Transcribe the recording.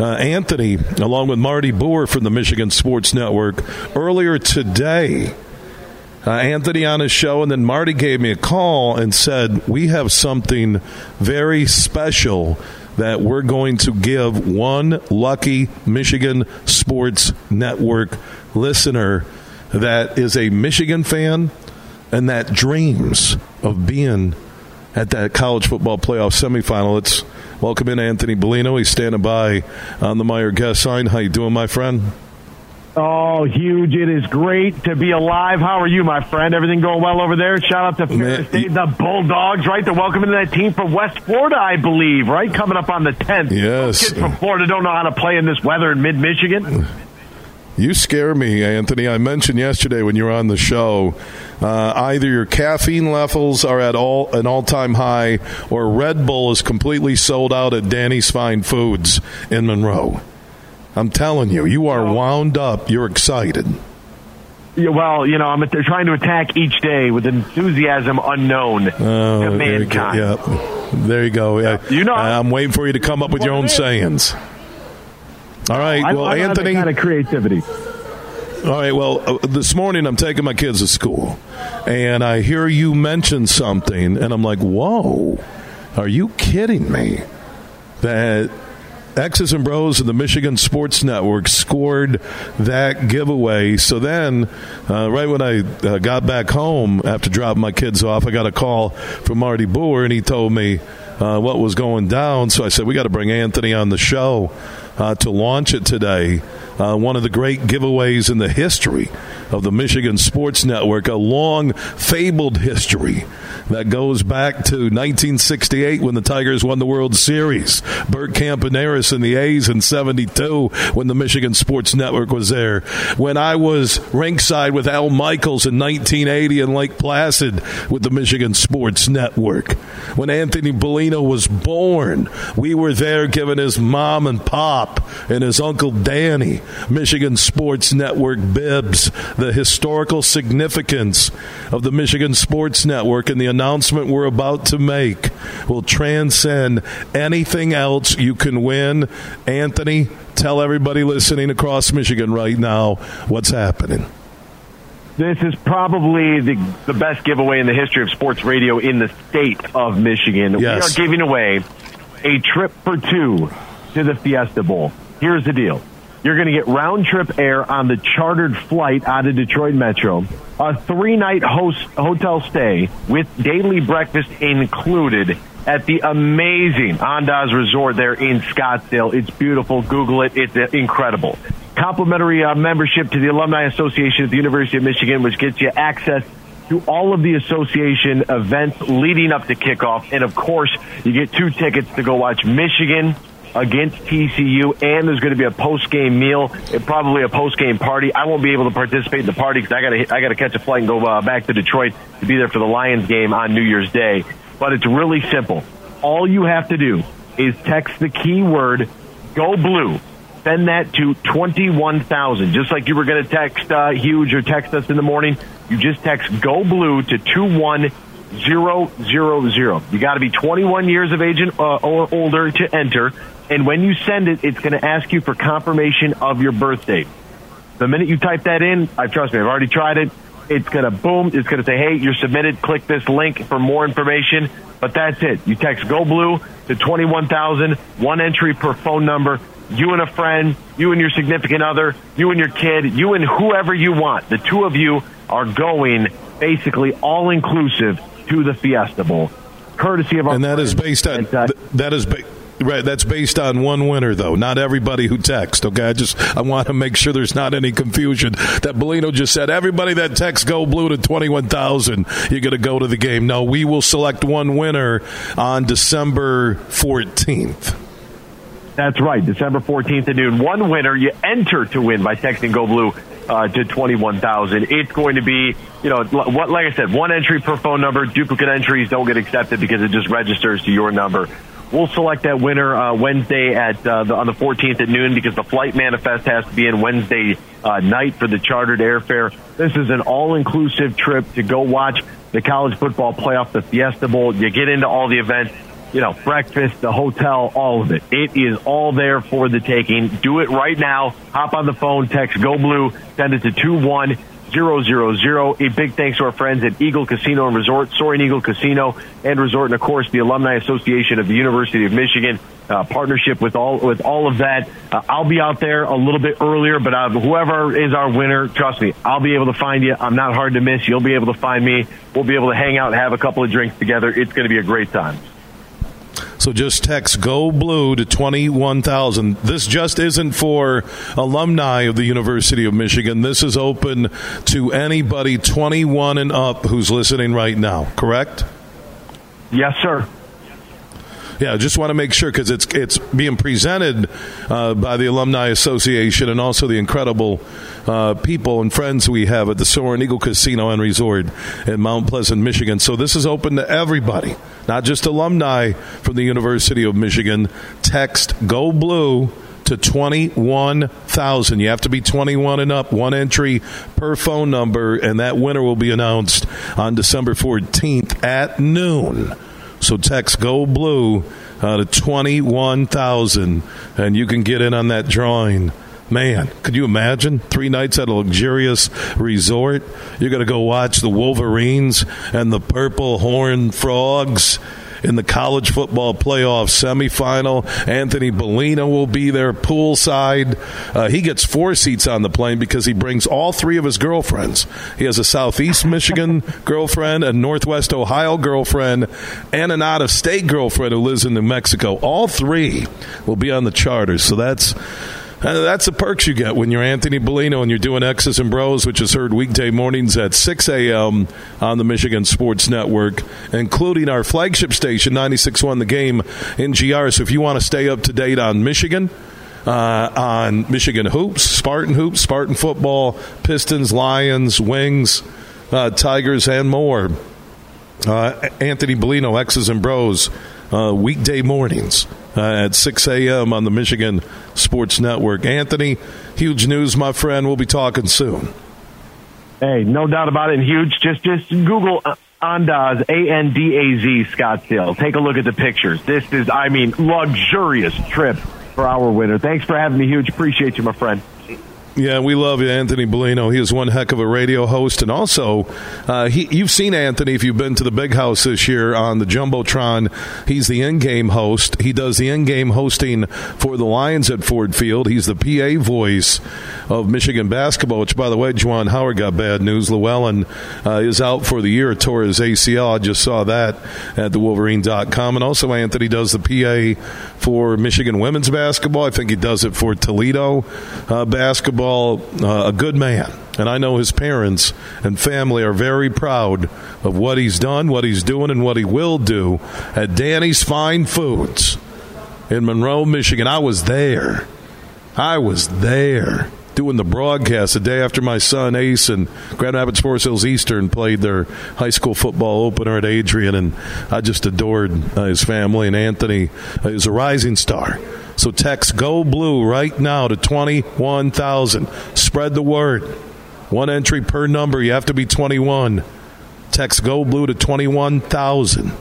uh, Anthony, along with Marty Boer from the Michigan Sports Network, earlier today. Uh, Anthony on his show, and then Marty gave me a call and said, We have something very special that we're going to give one lucky Michigan Sports Network listener that is a Michigan fan and that dreams of being at that college football playoff semifinal. Let's welcome in Anthony Bellino. He's standing by on the Meijer guest sign. How you doing, my friend? Oh, huge! It is great to be alive. How are you, my friend? Everything going well over there? Shout out to Ferris State, the Bulldogs, right? They're welcoming that team from West Florida, I believe, right? Coming up on the tenth. Yes, kids from Florida don't know how to play in this weather in mid Michigan. You scare me, Anthony. I mentioned yesterday when you were on the show, uh, either your caffeine levels are at all an all time high, or Red Bull is completely sold out at Danny's Fine Foods in Monroe. I'm telling you, you are wound up. You're excited. Yeah, well, you know, I'm they're trying to attack each day with enthusiasm unknown oh, to mankind. Yeah, there you go. Yeah. You know, I'm waiting for you to come up with your own sayings. All right. I, well, I Anthony. kind of creativity. All right. Well, uh, this morning I'm taking my kids to school, and I hear you mention something, and I'm like, "Whoa, are you kidding me?" That X's and Bros of the Michigan Sports Network scored that giveaway. So then, uh, right when I uh, got back home after dropping my kids off, I got a call from Marty Boer, and he told me uh, what was going down. So I said, we got to bring Anthony on the show uh, to launch it today. Uh, one of the great giveaways in the history of the Michigan Sports Network, a long fabled history that goes back to 1968 when the Tigers won the World Series. Bert Campaneris and the A's in 72 when the Michigan Sports Network was there. When I was ringside with Al Michaels in 1980 in Lake Placid with the Michigan Sports Network. When Anthony Bellino was born, we were there giving his mom and pop and his uncle Danny Michigan Sports Network bibs. The historical significance of the Michigan Sports Network and the announcement we're about to make will transcend anything else you can win. Anthony, tell everybody listening across Michigan right now what's happening. This is probably the, the best giveaway in the history of sports radio in the state of Michigan. Yes. We are giving away a trip for two to the Fiesta Bowl. Here's the deal. You're going to get round trip air on the chartered flight out of Detroit Metro, a three night host hotel stay with daily breakfast included at the amazing Andaz Resort there in Scottsdale. It's beautiful. Google it. It's uh, incredible. Complimentary uh, membership to the Alumni Association at the University of Michigan, which gets you access to all of the association events leading up to kickoff. And of course, you get two tickets to go watch Michigan against TCU, and there's going to be a post game meal, and probably a post game party. I won't be able to participate in the party because I got to I got to catch a flight and go uh, back to Detroit to be there for the Lions game on New Year's Day. But it's really simple. All you have to do is text the keyword "Go Blue." Send that to twenty-one thousand. Just like you were going to text uh, Huge or text us in the morning, you just text "Go Blue" to two one zero zero zero. You got to be 21 years of age uh, or older to enter, and when you send it, it's going to ask you for confirmation of your birth date. The minute you type that in, I trust me, I've already tried it. It's going to boom. It's going to say, "Hey, you're submitted. Click this link for more information." But that's it. You text "Go Blue" to 21,000. One entry per phone number. You and a friend, you and your significant other, you and your kid, you and whoever you want. The two of you are going basically all inclusive to the Fiesta Bowl, courtesy of our. And that is based on uh, that is. Ba- Right, that's based on one winner, though. Not everybody who texts. Okay, I just I want to make sure there's not any confusion. That Bellino just said everybody that texts "Go Blue" to twenty one thousand, you're going to go to the game. No, we will select one winner on December fourteenth. That's right, December 14th at noon. One winner you enter to win by texting Go Blue uh, to 21,000. It's going to be, you know, what, like I said, one entry per phone number. Duplicate entries don't get accepted because it just registers to your number. We'll select that winner uh, Wednesday at uh, the, on the 14th at noon because the flight manifest has to be in Wednesday uh, night for the chartered airfare. This is an all-inclusive trip to go watch the college football playoff, the Fiesta Bowl. You get into all the events you know, breakfast, the hotel, all of it. It is all there for the taking. Do it right now. Hop on the phone, text Go Blue, send it to two one zero zero zero. A big thanks to our friends at Eagle Casino and Resort, Soaring Eagle Casino and Resort, and of course the Alumni Association of the University of Michigan. Uh, partnership with all with all of that. Uh, I'll be out there a little bit earlier, but uh, whoever is our winner, trust me, I'll be able to find you. I'm not hard to miss. You'll be able to find me. We'll be able to hang out and have a couple of drinks together. It's going to be a great time. So just text Go Blue to 21,000. This just isn't for alumni of the University of Michigan. This is open to anybody 21 and up who's listening right now, correct? Yes, sir. Yeah, just want to make sure because it's it's being presented uh, by the Alumni Association and also the incredible uh, people and friends we have at the Soaring Eagle Casino and Resort in Mount Pleasant, Michigan. So this is open to everybody, not just alumni from the University of Michigan. Text Go Blue to 21,000. You have to be 21 and up, one entry per phone number, and that winner will be announced on December 14th at noon. So text Go Blue uh, to 21,000 and you can get in on that drawing. Man, could you imagine three nights at a luxurious resort? You're going to go watch the Wolverines and the Purple Horn Frogs in the college football playoff semifinal. Anthony Bellino will be there poolside. Uh, he gets four seats on the plane because he brings all three of his girlfriends. He has a Southeast Michigan girlfriend, a Northwest Ohio girlfriend, and an out of state girlfriend who lives in New Mexico. All three will be on the charter. So that's that's the perks you get when you're Anthony Bellino and you're doing X's and Bros, which is heard weekday mornings at 6 a.m. on the Michigan Sports Network, including our flagship station, 96.1 The Game in GR. So if you want to stay up to date on Michigan, uh, on Michigan hoops, Spartan hoops, Spartan football, Pistons, Lions, Wings, uh, Tigers, and more. Uh, Anthony Bellino, X's and Bros, uh, weekday mornings uh, at 6 a.m. on the Michigan Sports Network. Anthony, huge news, my friend. We'll be talking soon. Hey, no doubt about it. Huge. Just just Google Andaz A N D A Z Scottsdale. Take a look at the pictures. This is, I mean, luxurious trip for our winner. Thanks for having me. Huge. Appreciate you, my friend. Yeah, we love you, Anthony Bellino. He is one heck of a radio host, and also uh, he, you've seen Anthony if you've been to the Big House this year on the jumbotron. He's the in-game host. He does the in-game hosting for the Lions at Ford Field. He's the PA voice of Michigan basketball. Which, by the way, Juwan Howard got bad news. Llewellyn uh, is out for the year. Tore his ACL. I just saw that at the Wolverine.com. And also, Anthony does the PA for Michigan women's basketball. I think he does it for Toledo uh, basketball uh, a good man. And I know his parents and family are very proud of what he's done, what he's doing, and what he will do at Danny's Fine Foods in Monroe, Michigan. I was there. I was there doing the broadcast the day after my son Ace and Grand Rapids Forest Hills Eastern played their high school football opener at Adrian, and I just adored uh, his family. And Anthony uh, is a rising star. So text Go Blue right now to 21,000. Spread the word. One entry per number. You have to be 21. Text Go Blue to 21,000.